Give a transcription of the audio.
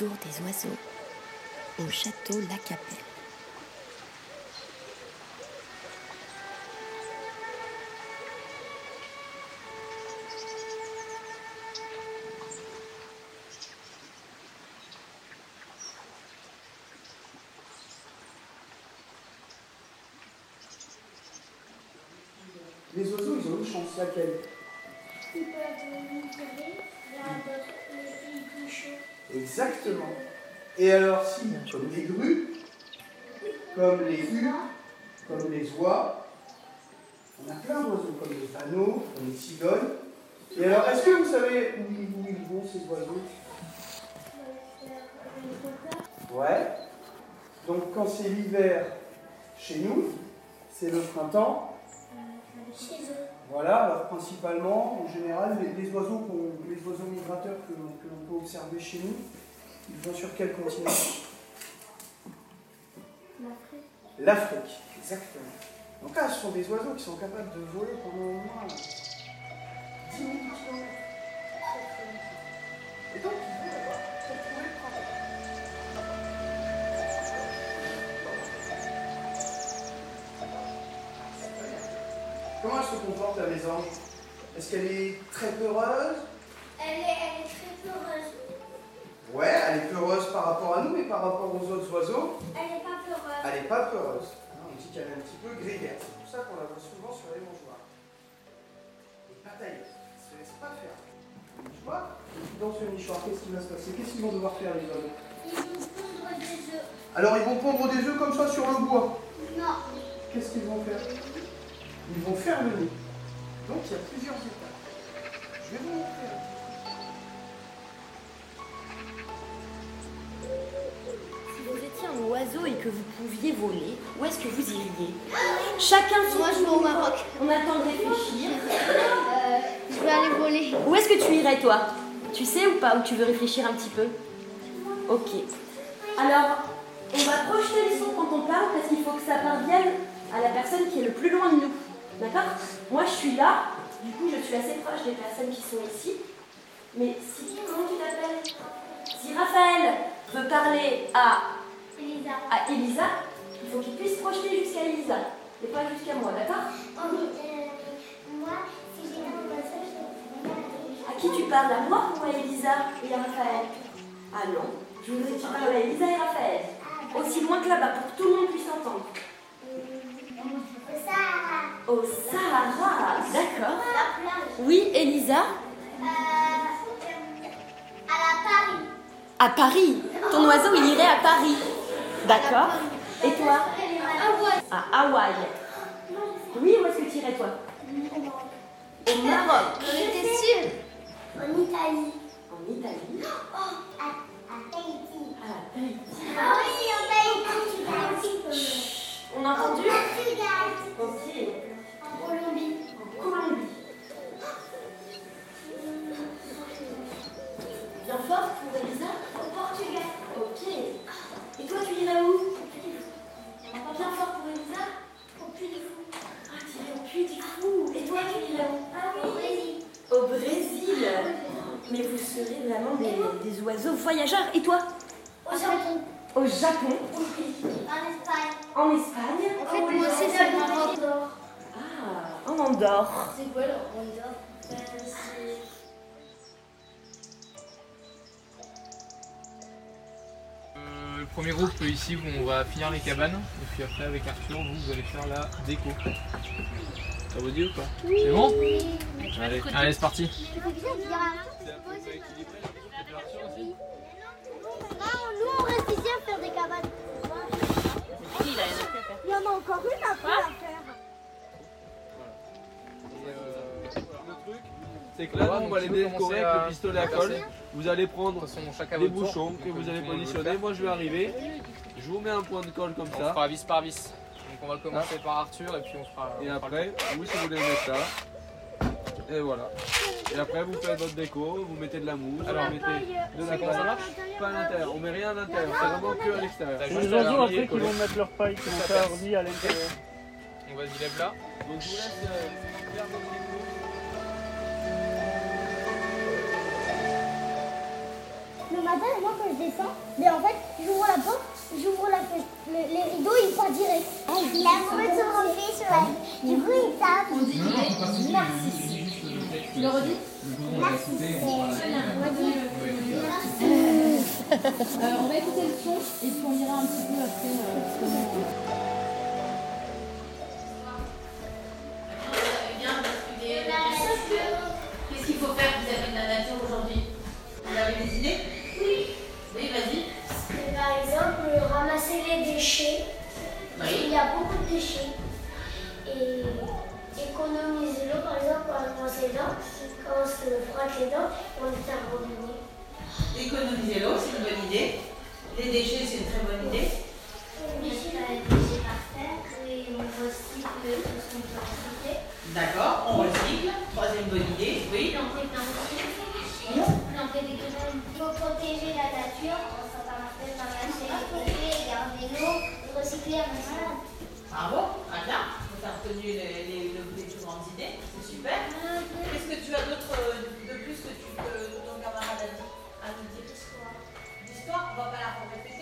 retour des oiseaux au château La Capelle. Les oiseaux, ils ont une chance, laquelle? Ils peuvent migrer vers d'autres pays plus chauds. Exactement. Et alors, si, comme les grues, comme les hues, comme les oies, on a plein d'oiseaux, comme les panneaux, comme les cigognes. Et alors, est-ce que vous savez où ils, vont, ces oiseaux? Ouais. Donc, quand c'est l'hiver chez nous, c'est le printemps. Chez eux. Voilà, alors principalement, en général, les, les oiseaux, qu'on- les oiseaux migrateurs que, l'on- que l'on peut observer chez nous, ils vont sur quel continent? L'Afrique. L'Afrique, exactement. Donc là, ce sont des oiseaux qui sont capables de voler pendant au moins Comment elle se comporte la mésange Est-ce qu'elle est très peureuse? Elle est, elle est très peureuse. Ouais, elle est peureuse par rapport à nous, mais par rapport aux autres oiseaux, Elle n'est pas peureuse. elle n'est pas peureuse. Hein, On dit qu'elle est un petit peu grégaire. C'est pour ça qu'on la voit souvent sur les mangeoires. Et batailleuse. Elle se laisse pas faire. Tu vois? Dans ce nichoir, qu'est-ce qui va se passer? Qu'est-ce qu'ils vont devoir faire les oiseaux Ils vont pondre des œufs. Alors ils vont pondre des œufs comme ça sur le bois? Non. Qu'est-ce qu'ils vont faire? Ils vont faire le nid. Donc il y a plusieurs étapes. Je vais vous montrer. Si vous étiez un oiseau et que vous pouviez voler, où est-ce que vous iriez? Chacun son Moi, je vais au Maroc. On attend de réfléchir. Euh, je vais aller voler. Où est-ce que tu irais toi? Tu sais ou pas Ou tu veux réfléchir un petit peu? Ok. Alors, on va projeter le son quand on parle parce qu'il faut que ça parvienne à la personne qui est le plus loin de nous. D'accord? Moi je suis là, du coup je suis assez proche des personnes qui sont ici. Mais si, comment tu t'appelles? Si Raphaël veut parler à, Elisa. à Elisa, il faut qu'il puisse projeter jusqu'à Elisa et pas jusqu'à moi, d'accord? Oh, mais, euh, moi, si j'ai un. À qui tu parles À moi ou à Elisa et à Raphaël? Ah non, je voudrais que tu parles à Elisa et Raphaël. Aussi loin que là-bas pour que tout le monde puisse entendre. Au Sahara. Au Sahara, d'accord. La plage. Oui, Elisa Euh, à la Paris. À Paris. Ton oiseau, il irait à Paris. D'accord. Et toi? À Hawaï. Oui, où est-ce que tu irais toi? Au Maroc. J'étais sûre. En Italie. En Italie. Oh, à, à Tahiti. À Tahiti. Ah oui, Au Brésil. Au Brésil. Mais vous serez vraiment des, des oiseaux voyageurs. Et toi? Au Japon. Au Japon. En Espagne. En Espagne? En fait, moi aussi, c'est le Maroc. Ah, en Andorre. C'est quoi le Honda Euh, le premier groupe ici où on va finir les cabanes et puis après avec Arthur vous, vous allez faire la déco. Ça vous dit ou pas C'est bon Allez, allez c'est parti. nous on reste ici à faire des cabanes. Il y en a encore une après à faire. Le truc, c'est que là, nous, on va les décorer avec le pistolet à colle. Vous allez prendre chacun les bouchons que vous allez positionner. Moi, je vais arriver. Je vous mets un point de colle comme On ça. fera vis par vis. On va commencer par Arthur et puis on fera. Et on fera après, vous, si vous voulez mettre ça. Et voilà. Et après, vous faites votre déco. Vous mettez de la mousse. Alors, vous mettez de la comment ça marche Pas à l'intérieur. On met rien à l'intérieur. C'est vraiment que à l'extérieur. Les oiseaux après qui vont mettre leur paille qui vont Ça faire à l'intérieur. On va se lève là. Donc, je vous laisse euh, Mais en fait, j'ouvre la porte, j'ouvre la fenêtre, le- les rideaux, il part direct. Il a reflet sur la Du coup, il tape. On dit qu'il est narcissique. Tu le redis Euh, On va écouter le son et puis on ira un petit peu après. euh, comment- Qu'est-ce qu'il faut faire vis-à-vis de la nature aujourd'hui? Vous avez des idées? Déchets. Et économiser l'eau, par exemple, quand on les dents, quand on se frotte les dents, on est un robinet. Économiser l'eau, c'est une bonne idée. Les déchets, c'est une très bonne idée. D'accord, on recycle. Troisième bonne idée. Oui. Planter des graines. Il faut protéger la nature, ça va marcher par lâcher les déchets, garder l'eau, recycler maximum. Bravo, très bien. Tu as retenu les, les, les, plus grandes idées, c'est super. Qu'est-ce que tu as d'autre euh, de plus que, tu, ton camarade a dit à nous dire? L'histoire, on ne va pas la répéter.